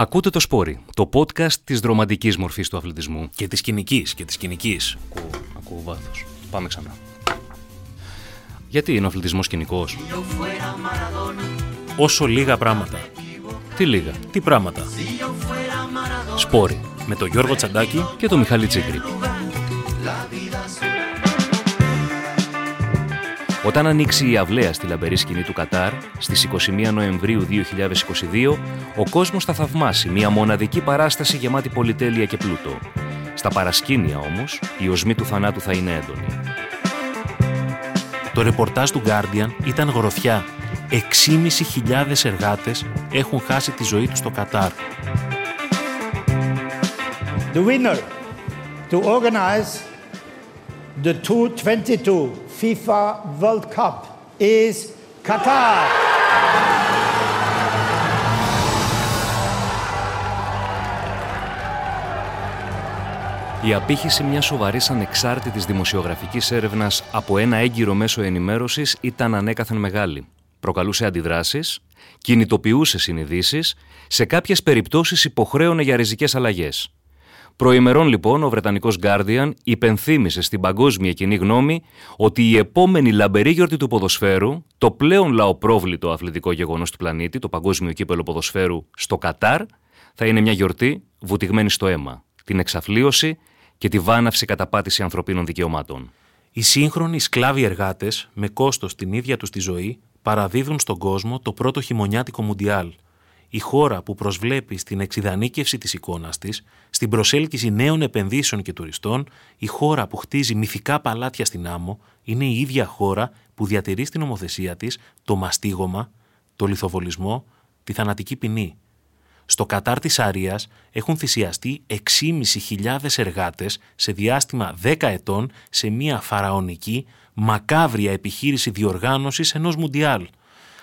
Ακούτε το Σπόρι, το podcast της δρομαντικής μορφής του αθλητισμού. Και της κοινικής, και της κοινικής. Ακούω, ακούω βάθος. Πάμε ξανά. Γιατί είναι ο αθλητισμός κοινικός; Όσο λίγα πράγματα. Τι λίγα; Τι πράγματα. Σπόρι. Με τον Γιώργο Τσαντάκη Και το Μιχάλη Τσίγκρη. Όταν ανοίξει η αυλαία στη λαμπερή σκηνή του Κατάρ, στις 21 Νοεμβρίου 2022, ο κόσμος θα θαυμάσει μια μοναδική παράσταση γεμάτη πολυτέλεια και πλούτο. Στα παρασκήνια όμως, η οσμή του θανάτου θα είναι έντονη. Το ρεπορτάζ του Guardian ήταν γροθιά. 6.500 εργάτες έχουν χάσει τη ζωή τους στο Κατάρ. the winner to organize the 2022 FIFA World Cup is Qatar. Η απήχηση μιας σοβαρής ανεξάρτητης δημοσιογραφικής έρευνας από ένα έγκυρο μέσο ενημέρωσης ήταν ανέκαθεν μεγάλη. Προκαλούσε αντιδράσεις, κινητοποιούσε συνειδήσεις, σε κάποιες περιπτώσεις υποχρέωνε για ριζικές αλλαγές. Προημερών λοιπόν ο Βρετανικός Guardian υπενθύμησε στην παγκόσμια κοινή γνώμη ότι η επόμενη λαμπερή γιορτή του ποδοσφαίρου, το πλέον λαοπρόβλητο αθλητικό γεγονός του πλανήτη, το παγκόσμιο κύπελο ποδοσφαίρου στο Κατάρ, θα είναι μια γιορτή βουτυγμένη στο αίμα, την εξαθλίωση και τη βάναυση καταπάτηση ανθρωπίνων δικαιωμάτων. Οι σύγχρονοι σκλάβοι εργάτες, με κόστος την ίδια τους τη ζωή, παραδίδουν στον κόσμο το πρώτο χειμωνιάτικο Μουντιάλ. Η χώρα που προσβλέπει στην εξειδανίκευση της εικόνας της, στην προσέλκυση νέων επενδύσεων και τουριστών, η χώρα που χτίζει μυθικά παλάτια στην άμμο, είναι η ίδια χώρα που διατηρεί στην ομοθεσία της το μαστίγωμα, το λιθοβολισμό, τη θανατική ποινή. Στο Κατάρ της Αρίας έχουν θυσιαστεί 6.500 εργάτες σε διάστημα 10 ετών σε μια φαραωνική, μακάβρια επιχείρηση διοργάνωσης ενός Μουντιάλ.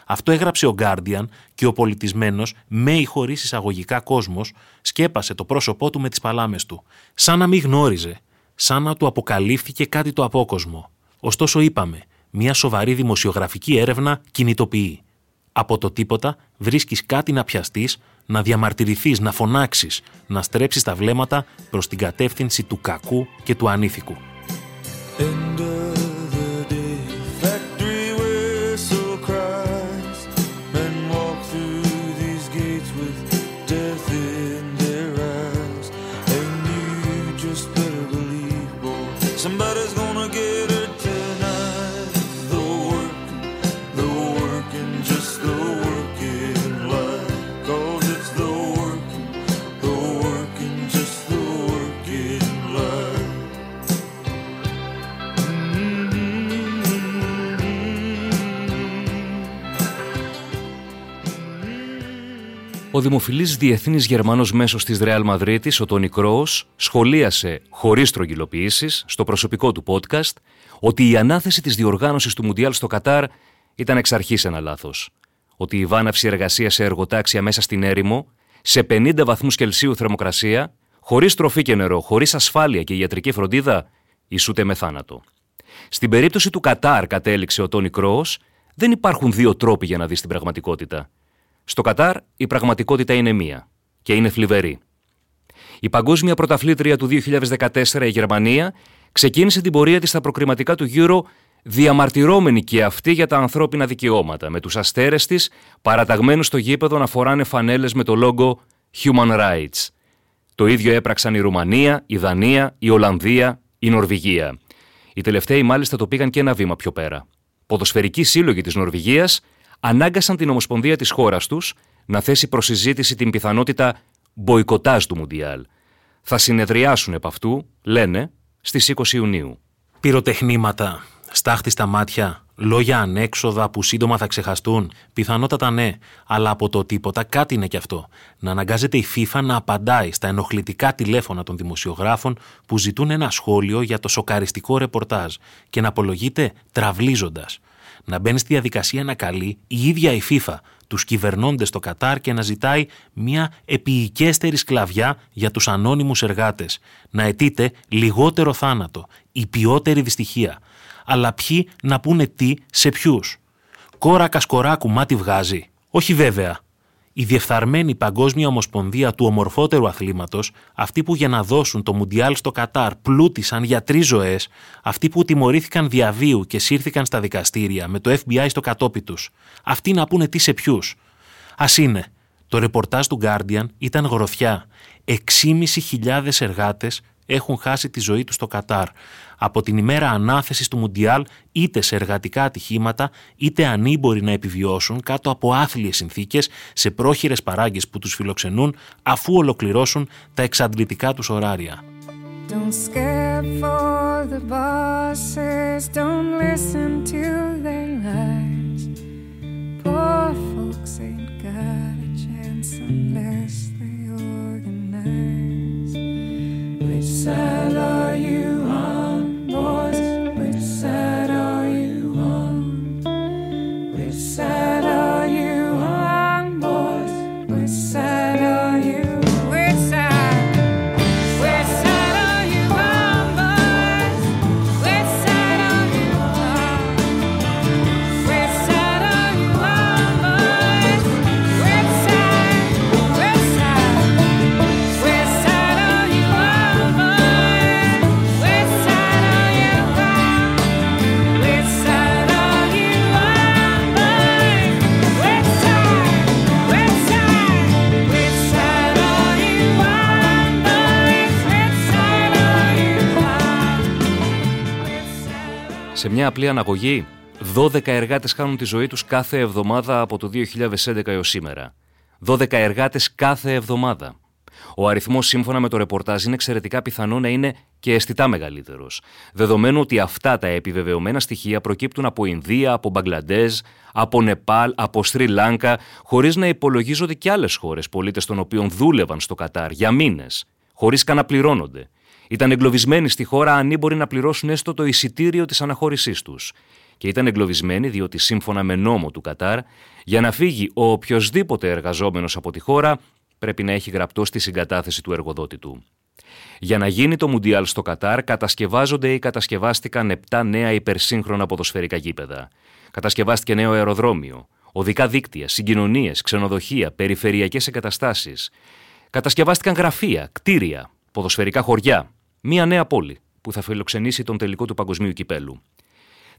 Αυτό έγραψε ο Guardian και ο πολιτισμένος, με ή χωρίς εισαγωγικά κόσμος, σκέπασε το πρόσωπό του με τις παλάμες του. Σαν να μην γνώριζε, σαν να του αποκαλύφθηκε κάτι το απόκοσμο. Ωστόσο είπαμε, μια σοβαρή δημοσιογραφική έρευνα κινητοποιεί. Από το τίποτα βρίσκεις κάτι να πιαστείς, να διαμαρτυρηθείς, να φωνάξεις, να στρέψεις τα βλέμματα προς την κατεύθυνση του κακού και του ανήθικου. Ο δημοφιλής διεθνής Γερμανός μέσος της Ρεάλ Μαδρίτης, ο Τόνι Κρόος, σχολίασε χωρίς τρογγυλοποιήσεις στο προσωπικό του podcast ότι η ανάθεση της διοργάνωσης του Μουντιάλ στο Κατάρ ήταν εξ αρχής ένα λάθος. Ότι η βάναυση εργασίας σε εργοτάξια μέσα στην έρημο, σε 50 βαθμούς Κελσίου θερμοκρασία, χωρίς τροφή και νερό, χωρίς ασφάλεια και ιατρική φροντίδα, ισούται με θάνατο. Στην περίπτωση του Κατάρ, κατέληξε ο Τόνι Κρόος, δεν υπάρχουν δύο τρόποι για να δεις την πραγματικότητα. Στο Κατάρ η πραγματικότητα είναι μία και είναι θλιβερή. Η παγκόσμια πρωταθλήτρια του 2014, η Γερμανία, ξεκίνησε την πορεία της στα προκριματικά του Euro διαμαρτυρώμενη και αυτή για τα ανθρώπινα δικαιώματα, με τους αστέρες της παραταγμένους στο γήπεδο να φοράνε φανέλες με το λόγο Human Rights. Το ίδιο έπραξαν η Ρουμανία, η Δανία, η Ολλανδία, η Νορβηγία. Οι τελευταίοι μάλιστα το πήγαν και ένα βήμα πιο πέρα. Ποδοσφαιρικοί σύλλογοι της Νορβηγίας ανάγκασαν την Ομοσπονδία της χώρας τους να θέσει προς συζήτηση την πιθανότητα μποϊκοτάζ του Μουντιάλ. Θα συνεδριάσουν επ' αυτού, λένε, στις 20 Ιουνίου. Πυροτεχνήματα, στάχτη στα μάτια, λόγια ανέξοδα που σύντομα θα ξεχαστούν. Πιθανότατα ναι, αλλά από το τίποτα κάτι είναι κι αυτό. Να αναγκάζεται η FIFA να απαντάει στα ενοχλητικά τηλέφωνα των δημοσιογράφων που ζητούν ένα σχόλιο για το σοκαριστικό ρεπορτάζ και να απολογείται τραυλίζοντας. Να μπαίνει στη διαδικασία να καλεί η ίδια η FIFA τους κυβερνώντες στο Κατάρ και να ζητάει μια επίοικέστερη σκλαβιά για τους ανώνυμους εργάτες. Να αιτείται λιγότερο θάνατο, υπιότερη δυστυχία. Αλλά ποιοι να πούνε τι σε ποιους. Κόρακα σκοράκου μάτι βγάζει. Όχι βέβαια. Η διεφθαρμένη Παγκόσμια Ομοσπονδία του ομορφότερου αθλήματος, αυτοί που για να δώσουν το Μουντιάλ στο Κατάρ πλούτησαν για τρεις ζωές, αυτοί που τιμωρήθηκαν διαβίου και σύρθηκαν στα δικαστήρια με το FBI στο κατόπι τους, αυτοί να πούνε τι σε ποιους. Α είναι. Το ρεπορτάζ του Guardian ήταν γροθιά. 6.500 εργάτες έχουν χάσει τη ζωή τους στο Κατάρ από την ημέρα ανάθεσης του Μουντιάλ είτε σε εργατικά ατυχήματα είτε ανήμποροι να επιβιώσουν κάτω από άθλιες συνθήκες σε πρόχειρες παράγκες που τους φιλοξενούν αφού ολοκληρώσουν τα εξαντλητικά τους ωράρια. Don't scare for the bosses, don't listen to their lies. Poor folks ain't got a chance unless they organize. Which side are you shadow you? Σε μια απλή αναγωγή, 12 εργάτες χάνουν τη ζωή τους κάθε εβδομάδα από το 2011 έως σήμερα. 12 εργάτες κάθε εβδομάδα. Ο αριθμός σύμφωνα με το ρεπορτάζ είναι εξαιρετικά πιθανό να είναι και αισθητά μεγαλύτερος. Δεδομένου ότι αυτά τα επιβεβαιωμένα στοιχεία προκύπτουν από Ινδία, από Μπαγκλαντέζ, από Νεπάλ, από Σρι Λάνκα, χωρίς να υπολογίζονται και άλλες χώρες πολίτες των οποίων δούλευαν στο Κατάρ για μήνες, χωρίς καν να πληρώνονται. Ήταν εγκλωβισμένοι στη χώρα ανήμποροι να πληρώσουν έστω το εισιτήριο της αναχώρησής τους. Και ήταν εγκλωβισμένοι διότι σύμφωνα με νόμο του Κατάρ, για να φύγει ο οποιοδήποτε εργαζόμενος από τη χώρα, πρέπει να έχει γραπτό στη συγκατάθεση του εργοδότη του. Για να γίνει το Μουντιάλ στο Κατάρ, κατασκευάζονται ή κατασκευάστηκαν 7 νέα υπερσύγχρονα ποδοσφαιρικά γήπεδα. Κατασκευάστηκε νέο αεροδρόμιο, οδικά δίκτυα, συγκοινωνίες, ξενοδοχεία, περιφερειακές εγκαταστάσεις. Κατασκευάστηκαν γραφεία, κτίρια, ποδοσφαιρικά χωριά. Μία νέα πόλη που θα φιλοξενήσει τον τελικό του παγκοσμίου κυπέλου.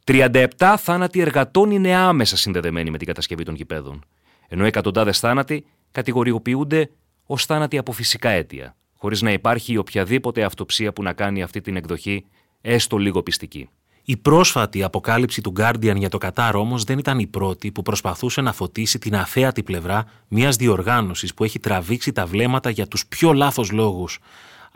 37 θάνατοι εργατών είναι άμεσα συνδεδεμένοι με την κατασκευή των γηπέδων, ενώ εκατοντάδες θάνατοι κατηγοριοποιούνται ως θάνατοι από φυσικά αίτια, χωρίς να υπάρχει οποιαδήποτε αυτοψία που να κάνει αυτή την εκδοχή έστω λίγο πιστική. Η πρόσφατη αποκάλυψη του Guardian για το Κατάρ όμως δεν ήταν η πρώτη που προσπαθούσε να φωτίσει την αθέατη πλευρά μιας διοργάνωσης που έχει τραβήξει τα βλέμματα για τους πιο λάθος λόγους.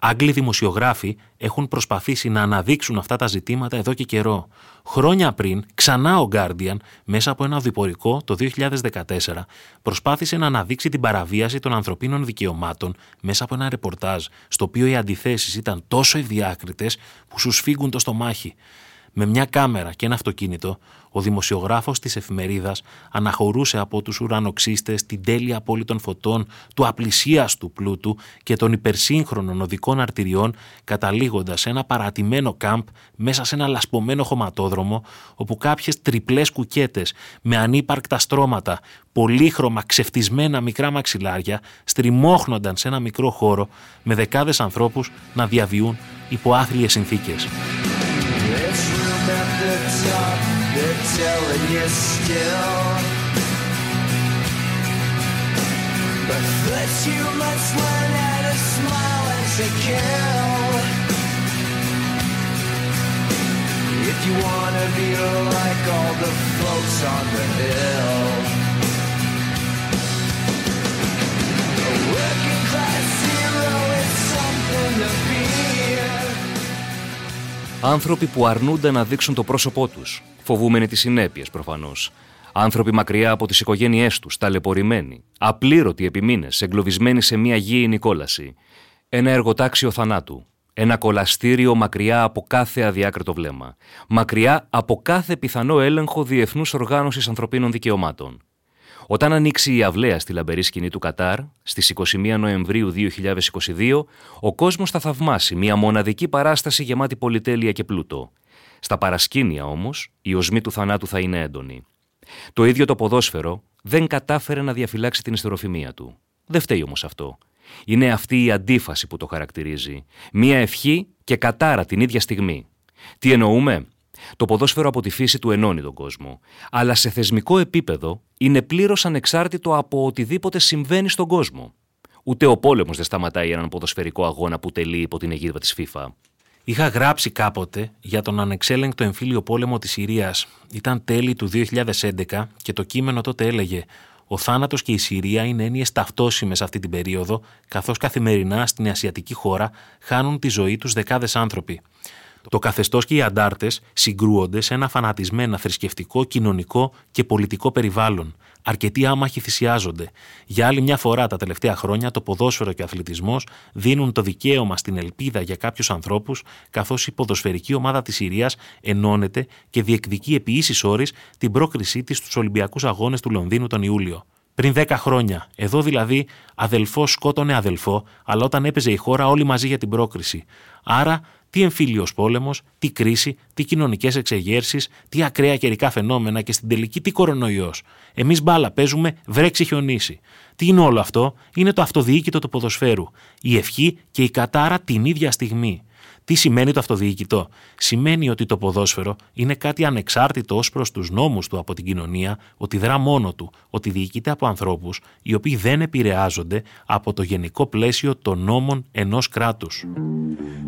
Άγγλοι δημοσιογράφοι έχουν προσπαθήσει να αναδείξουν αυτά τα ζητήματα εδώ και καιρό. Χρόνια πριν, ξανά ο Guardian, μέσα από ένα διπορικό το 2014, προσπάθησε να αναδείξει την παραβίαση των ανθρωπίνων δικαιωμάτων μέσα από ένα ρεπορτάζ, στο οποίο οι αντιθέσεις ήταν τόσο ευδιάκριτες που σου σφίγγουν το στομάχι. Με μια κάμερα και ένα αυτοκίνητο, ο δημοσιογράφος της εφημερίδας αναχωρούσε από τους ουρανοξύστες την τέλεια πόλη των φωτών, του απλησίαστου πλούτου και των υπερσύγχρονων οδικών αρτηριών, καταλήγοντας σε ένα παρατημένο κάμπ μέσα σε ένα λασπωμένο χωματόδρομο, όπου κάποιες τριπλές κουκέτες με ανύπαρκτα στρώματα, πολύχρωμα ξεφτισμένα μικρά μαξιλάρια, στριμώχνονταν σε ένα μικρό χώρο με δεκάδες ανθρώπους να διαβιούν υπό άθλιες συνθήκες. Telling you still. But first you must learn how to smile and to kill. If you wanna be like all the folks on the hill. A working class hero is something to be. Άνθρωποι που αρνούνται να δείξουν το πρόσωπό του, φοβούμενοι τις συνέπειες προφανώς. Άνθρωποι μακριά από τις οικογένειές τους, ταλαιπωρημένοι, απλήρωτοι επί μήνες, εγκλωβισμένοι σε μια γήινη κόλαση. Ένα εργοτάξιο θανάτου. Ένα κολαστήριο μακριά από κάθε αδιάκριτο βλέμμα. Μακριά από κάθε πιθανό έλεγχο διεθνούς οργάνωσης ανθρωπίνων δικαιωμάτων. Όταν ανοίξει η αυλαία στη λαμπερή σκηνή του Κατάρ, στις 21 Νοεμβρίου 2022, ο κόσμος θα θαυμάσει μια μοναδική παράσταση γεμάτη πολυτέλεια και πλούτο. Στα παρασκήνια όμως, η οσμή του θανάτου θα είναι έντονη. Το ίδιο το ποδόσφαιρο δεν κατάφερε να διαφυλάξει την ιστεροφημία του. Δεν φταίει όμως αυτό. Είναι αυτή η αντίφαση που το χαρακτηρίζει. Μία ευχή και κατάρα την ίδια στιγμή. Τι εννοούμε; Το ποδόσφαιρο από τη φύση του ενώνει τον κόσμο. Αλλά σε θεσμικό επίπεδο είναι πλήρως ανεξάρτητο από οτιδήποτε συμβαίνει στον κόσμο. Ούτε ο πόλεμος δεν σταματάει έναν ποδοσφαιρικό αγώνα που τελεί υπό την αιγίδα της FIFA. Είχα γράψει κάποτε για τον ανεξέλεγκτο εμφύλιο πόλεμο της Συρίας. Ήταν τέλη του 2011 και το κείμενο τότε έλεγε «Ο θάνατος και η Συρία είναι έννοιες ταυτόσιμες αυτή την περίοδο, καθώς καθημερινά στην ασιατική χώρα χάνουν τη ζωή τους δεκάδες άνθρωποι. Το καθεστώς και οι αντάρτες συγκρούονται σε ένα φανατισμένα θρησκευτικό, κοινωνικό και πολιτικό περιβάλλον. Αρκετοί άμαχοι θυσιάζονται. Για άλλη μια φορά τα τελευταία χρόνια το ποδόσφαιρο και ο αθλητισμός δίνουν το δικαίωμα στην ελπίδα για κάποιους ανθρώπους, καθώς η ποδοσφαιρική ομάδα της Συρίας ενώνεται και διεκδικεί επί ίσης όρης την πρόκρισή της στους Ολυμπιακούς Αγώνες του Λονδίνου τον Ιούλιο. Πριν 10 χρόνια. Εδώ δηλαδή αδελφό σκότωνε αδελφό, αλλά όταν έπαιζε η χώρα όλοι μαζί για την πρόκριση. Άρα τι εμφύλιο πόλεμο, τι κρίση, τι κοινωνικές εξεγέρσεις, τι ακραία καιρικά φαινόμενα και στην τελική τι κορονοϊός. Εμείς μπάλα παίζουμε, βρέξει χιονίσει. Τι είναι όλο αυτό, είναι το αυτοδιοίκητο του ποδοσφαίρου. Η ευχή και η κατάρα την ίδια στιγμή. Τι σημαίνει το αυτοδιοικητό; Σημαίνει ότι το ποδόσφαιρο είναι κάτι ανεξάρτητο ως προς τους νόμους του από την κοινωνία, ότι δρά μόνο του, ότι διοικείται από ανθρώπους οι οποίοι δεν επηρεάζονται από το γενικό πλαίσιο των νόμων ενός κράτους.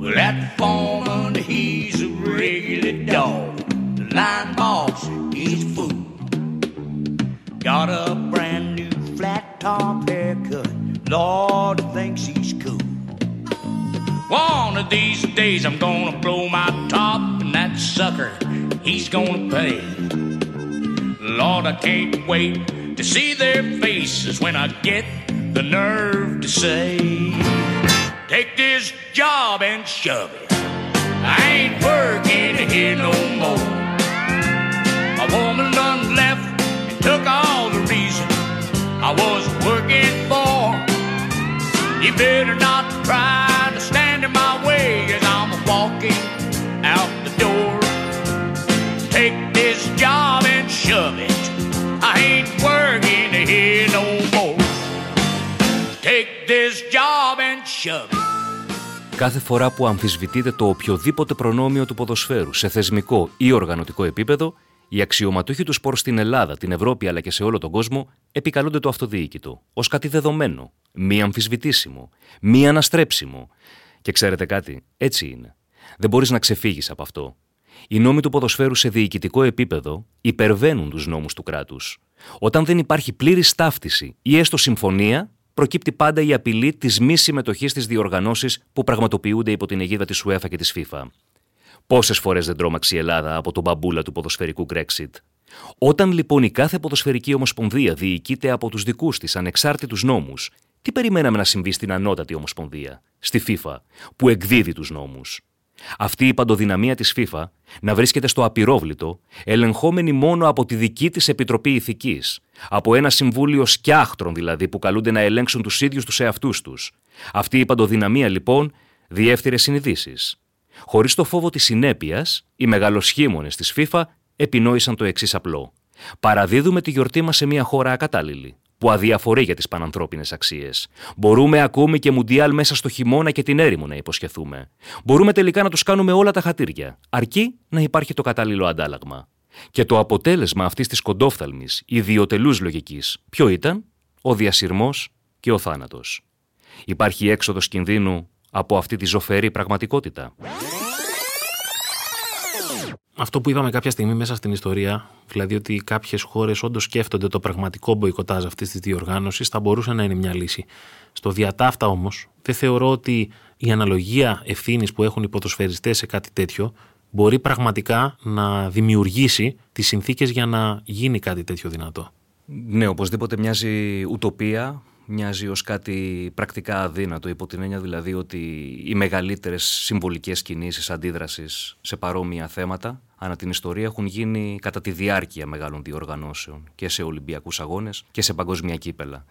Well, that foreman, he's a regular dog. The line boss, he's a fool. Got a brand new flat top haircut. Lord thinks he's cool. One of these days I'm gonna blow my top, and that sucker, he's gonna pay. Lord, I can't wait to see their faces when I get the nerve to say, Take this job and shove it. I ain't working here no more. My woman done left and took all the reason I was working for. You better not walking out the door. Take this job and shove it. I ain't working here no more. Take this job and shove it. Κάθε φορά που αμφισβητείται το οποιοδήποτε προνόμιο του ποδοσφαίρου σε θεσμικό ή οργανωτικό επίπεδο, οι αξιωματούχοι του σπορ στην Ελλάδα, την Ευρώπη αλλά και σε όλο τον κόσμο επικαλούνται το αυτοδιοίκητο ως κάτι δεδομένο, μη αμφισβητήσιμο, μη αναστρέψιμο. Και ξέρετε κάτι, έτσι είναι. Δεν μπορείς να ξεφύγεις από αυτό. Οι νόμοι του ποδοσφαίρου σε διοικητικό επίπεδο υπερβαίνουν τους νόμους του κράτους. Όταν δεν υπάρχει πλήρης ταύτιση ή έστω συμφωνία, προκύπτει πάντα η απειλή της μη συμμετοχής στις διοργανώσεις που πραγματοποιούνται υπό την αιγίδα της UEFA και της FIFA. Πόσες φορές δεν τρόμαξε η Ελλάδα από τον μπαμπούλα του ποδοσφαιρικού Brexit. Όταν λοιπόν η κάθε ποδοσφαιρική ομοσπονδία διοικείται από τους δικούς της ανεξάρτητους νόμους, τι περιμέναμε να συμβεί στην ανώτατη ομοσπονδία, στη FIFA, που εκδίδει τους νόμους; Αυτή η παντοδυναμία της FIFA να βρίσκεται στο απειρόβλητο, ελεγχόμενη μόνο από τη δική της Επιτροπή Ηθικής, από ένα συμβούλιο σκιάχτρων δηλαδή που καλούνται να ελέγξουν τους ίδιους τους εαυτούς τους. Αυτή η παντοδυναμία λοιπόν διεύθυρε συνειδήσεις. Χωρίς το φόβο της συνέπειας, οι μεγαλοσχήμονες της FIFA επινόησαν το εξής απλό. Παραδίδουμε τη γιορτή μας σε μια χώρα ακατάλληλη που αδιαφορεί για τις πανανθρώπινες αξίες. Μπορούμε ακόμη και μουντιάλ μέσα στο χειμώνα και την έρημο να υποσχεθούμε. Μπορούμε τελικά να τους κάνουμε όλα τα χατήρια, αρκεί να υπάρχει το κατάλληλο αντάλλαγμα. Και το αποτέλεσμα αυτής της κοντόφθαλμης, ιδιωτελούς λογικής, ποιο ήταν, ο διασυρμός και ο θάνατος. Υπάρχει έξοδος κινδύνου από αυτή τη ζωφερή πραγματικότητα. Αυτό που είδαμε κάποια στιγμή μέσα στην ιστορία, δηλαδή ότι κάποιες χώρες όντως σκέφτονται το πραγματικό μποϊκοτάζ αυτής της διοργάνωσης, θα μπορούσε να είναι μια λύση. Στο διατάφτα όμως, δεν θεωρώ ότι η αναλογία ευθύνης που έχουν οι ποδοσφαιριστές σε κάτι τέτοιο μπορεί πραγματικά να δημιουργήσει τις συνθήκες για να γίνει κάτι τέτοιο δυνατό. Ναι, οπωσδήποτε μοιάζει ουτοπία, μοιάζει ως κάτι πρακτικά αδύνατο, υπό την έννοια δηλαδή ότι οι μεγαλύτερες συμβολικές κινήσεις αντίδρασης σε παρόμοια θέματα ανά την ιστορία έχουν γίνει κατά τη διάρκεια μεγάλων διοργανώσεων και σε Ολυμπιακούς αγώνες και σε παγκοσμία κύπελα.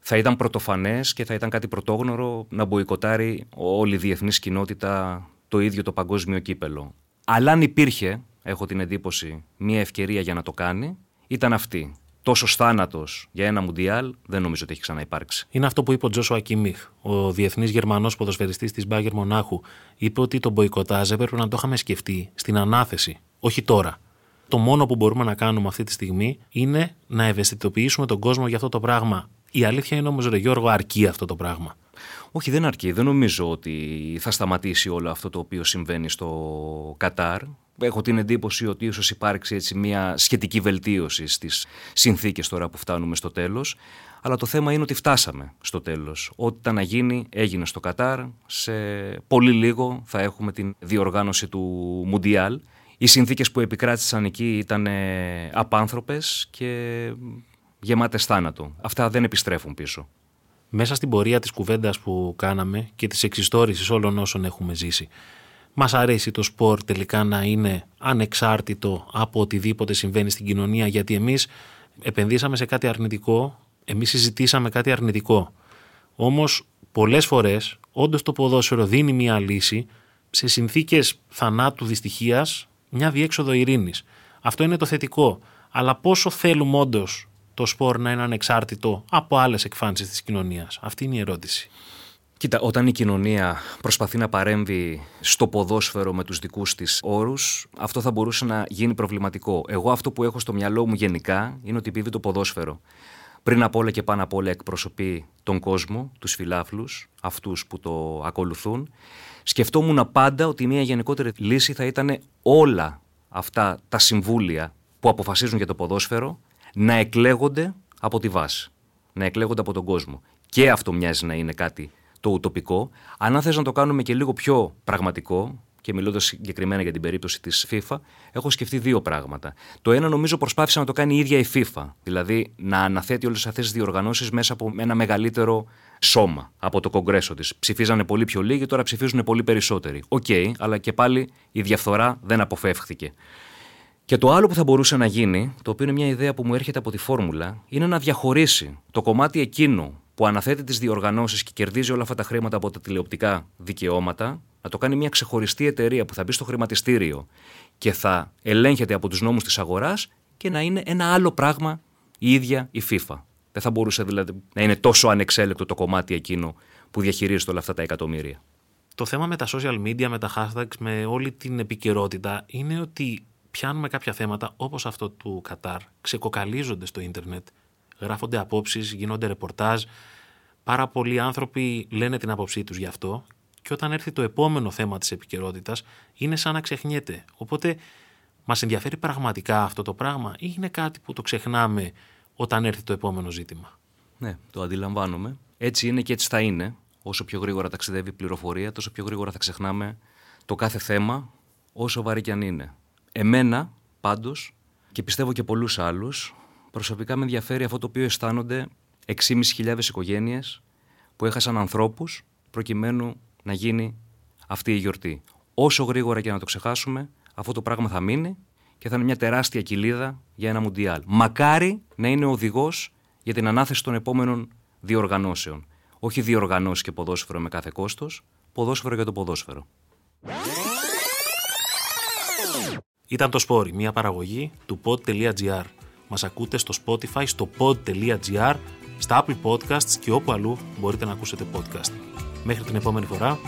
Θα ήταν πρωτοφανές και θα ήταν κάτι πρωτόγνωρο να μποϊκοτάρει όλη η διεθνής κοινότητα το ίδιο το παγκόσμιο κύπελο. Αλλά αν υπήρχε, έχω την εντύπωση, μια ευκαιρία για να το κάνει, ήταν αυτή. Τόσος θάνατος για ένα Μουντιάλ δεν νομίζω ότι έχει ξαναυπάρξει. Είναι αυτό που είπε ο Τζόσο Ακιμίχ, ο διεθνής Γερμανός ποδοσφαιριστής της Μπάγκερ Μονάχου. Είπε ότι το μποϊκοτάζ έπρεπε να το είχαμε σκεφτεί στην ανάθεση, όχι τώρα. Το μόνο που μπορούμε να κάνουμε αυτή τη στιγμή είναι να ευαισθητοποιήσουμε τον κόσμο για αυτό το πράγμα. Η αλήθεια είναι όμως, Ρε Γιώργο, αρκεί αυτό το πράγμα. Όχι, δεν αρκεί. Δεν νομίζω ότι θα σταματήσει όλο αυτό το οποίο συμβαίνει στο Κατάρ. Έχω την εντύπωση ότι ίσως υπάρξει έτσι μια σχετική βελτίωση στις συνθήκες τώρα που φτάνουμε στο τέλος. Αλλά το θέμα είναι ότι φτάσαμε στο τέλος. Ό,τι ήταν να γίνει έγινε στο Κατάρ. Σε πολύ λίγο θα έχουμε την διοργάνωση του Μουντιάλ. Οι συνθήκες που επικράτησαν εκεί ήταν ε, απάνθρωπες και γεμάτες θάνατο. Αυτά δεν επιστρέφουν πίσω. Μέσα στην πορεία της κουβέντας που κάναμε και της εξιστόρησης όλων όσων έχουμε ζήσει, μας αρέσει το σπορ τελικά να είναι ανεξάρτητο από οτιδήποτε συμβαίνει στην κοινωνία γιατί εμείς επενδύσαμε σε κάτι αρνητικό, εμείς συζητήσαμε κάτι αρνητικό. Όμως πολλές φορές όντως το ποδόσφαιρο δίνει μια λύση σε συνθήκες θανάτου δυστυχίας μια διέξοδο ειρήνης. Αυτό είναι το θετικό. Αλλά πόσο θέλουμε όντως το σπορ να είναι ανεξάρτητο από άλλες εκφάνσεις της κοινωνίας; Αυτή είναι η ερώτηση. Κοίτα, όταν η κοινωνία προσπαθεί να παρέμβει στο ποδόσφαιρο με τους δικούς της όρους, αυτό θα μπορούσε να γίνει προβληματικό. Εγώ αυτό που έχω στο μυαλό μου γενικά είναι ότι επειδή το ποδόσφαιρο πριν απ' όλα και πάνω απ' όλα εκπροσωπεί τον κόσμο, τους φιλάφλους, αυτούς που το ακολουθούν, σκεφτόμουν πάντα ότι μια γενικότερη λύση θα ήταν όλα αυτά τα συμβούλια που αποφασίζουν για το ποδόσφαιρο να εκλέγονται από τη βάση, να εκλέγονται από τον κόσμο. Και αυτό μοιάζει να είναι κάτι το ουτοπικό. Αν θες να το κάνουμε και λίγο πιο πραγματικό, και μιλώντας συγκεκριμένα για την περίπτωση της FIFA, έχω σκεφτεί δύο πράγματα. Το ένα νομίζω προσπάθησε να το κάνει η ίδια η FIFA. Δηλαδή να αναθέτει όλες αυτές τις διοργανώσεις μέσα από ένα μεγαλύτερο σώμα από το κογκρέσο της. Ψηφίζανε πολύ πιο λίγοι, τώρα ψηφίζουν πολύ περισσότεροι. Οκ, αλλά και πάλι η διαφθορά δεν αποφεύχθηκε. Και το άλλο που θα μπορούσε να γίνει, το οποίο είναι μια ιδέα που μου έρχεται από τη φόρμουλα, είναι να διαχωρίσει το κομμάτι εκείνο που αναθέτει τις διοργανώσεις και κερδίζει όλα αυτά τα χρήματα από τα τηλεοπτικά δικαιώματα, να το κάνει μια ξεχωριστή εταιρεία που θα μπει στο χρηματιστήριο και θα ελέγχεται από τους νόμους της αγοράς και να είναι ένα άλλο πράγμα η ίδια η FIFA. Δεν θα μπορούσε δηλαδή να είναι τόσο ανεξέλεκτο το κομμάτι εκείνο που διαχειρίζεται όλα αυτά τα εκατομμύρια. Το θέμα με τα social media, με τα hashtags, με όλη την επικαιρότητα είναι ότι πιάνουμε κάποια θέματα όπως αυτό του Κατάρ, ξεκοκαλίζονται στο ίντερνετ, γράφονται απόψεις, γίνονται ρεπορτάζ, πάρα πολλοί άνθρωποι λένε την άποψή τους γι' αυτό και όταν έρθει το επόμενο θέμα της επικαιρότητας είναι σαν να ξεχνιέται. Οπότε μας ενδιαφέρει πραγματικά αυτό το πράγμα ή είναι κάτι που το ξεχνάμε όταν έρθει το επόμενο ζήτημα; Ναι, το αντιλαμβάνομαι. Έτσι είναι και έτσι θα είναι. Όσο πιο γρήγορα ταξιδεύει η πληροφορία, τόσο πιο γρήγορα θα ξεχνάμε το κάθε θέμα, όσο βαρύ κι αν είναι. Εμένα, πάντως, και πιστεύω και πολλούς άλλους, προσωπικά με ενδιαφέρει αυτό το οποίο αισθάνονται 6.500 οικογένειες που έχασαν ανθρώπους προκειμένου να γίνει αυτή η γιορτή. Όσο γρήγορα και να το ξεχάσουμε, αυτό το πράγμα θα μείνει και θα είναι μια τεράστια κοιλίδα για ένα Μουντιάλ. Μακάρι να είναι οδηγός για την ανάθεση των επόμενων διοργανώσεων. Όχι διοργανώσει και ποδόσφαιρο με κάθε κόστος, ποδόσφαιρο για το ποδόσφαιρο. Ήταν το Σπόρι, μια παραγωγή του pod.gr. Μας ακούτε στο Spotify, στο pod.gr, στα Apple Podcasts και όπου αλλού μπορείτε να ακούσετε podcast. Μέχρι την επόμενη φορά.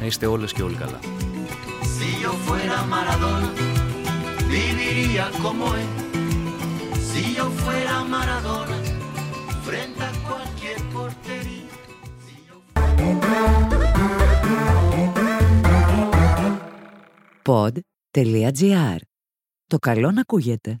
Να είστε όλες και όλοι καλά. Si yo fuera Maradona, viviría como él. Si yo fuera Maradona, frente a cualquier portería. Si yo pod.gr. Το καλό να ακούγεται.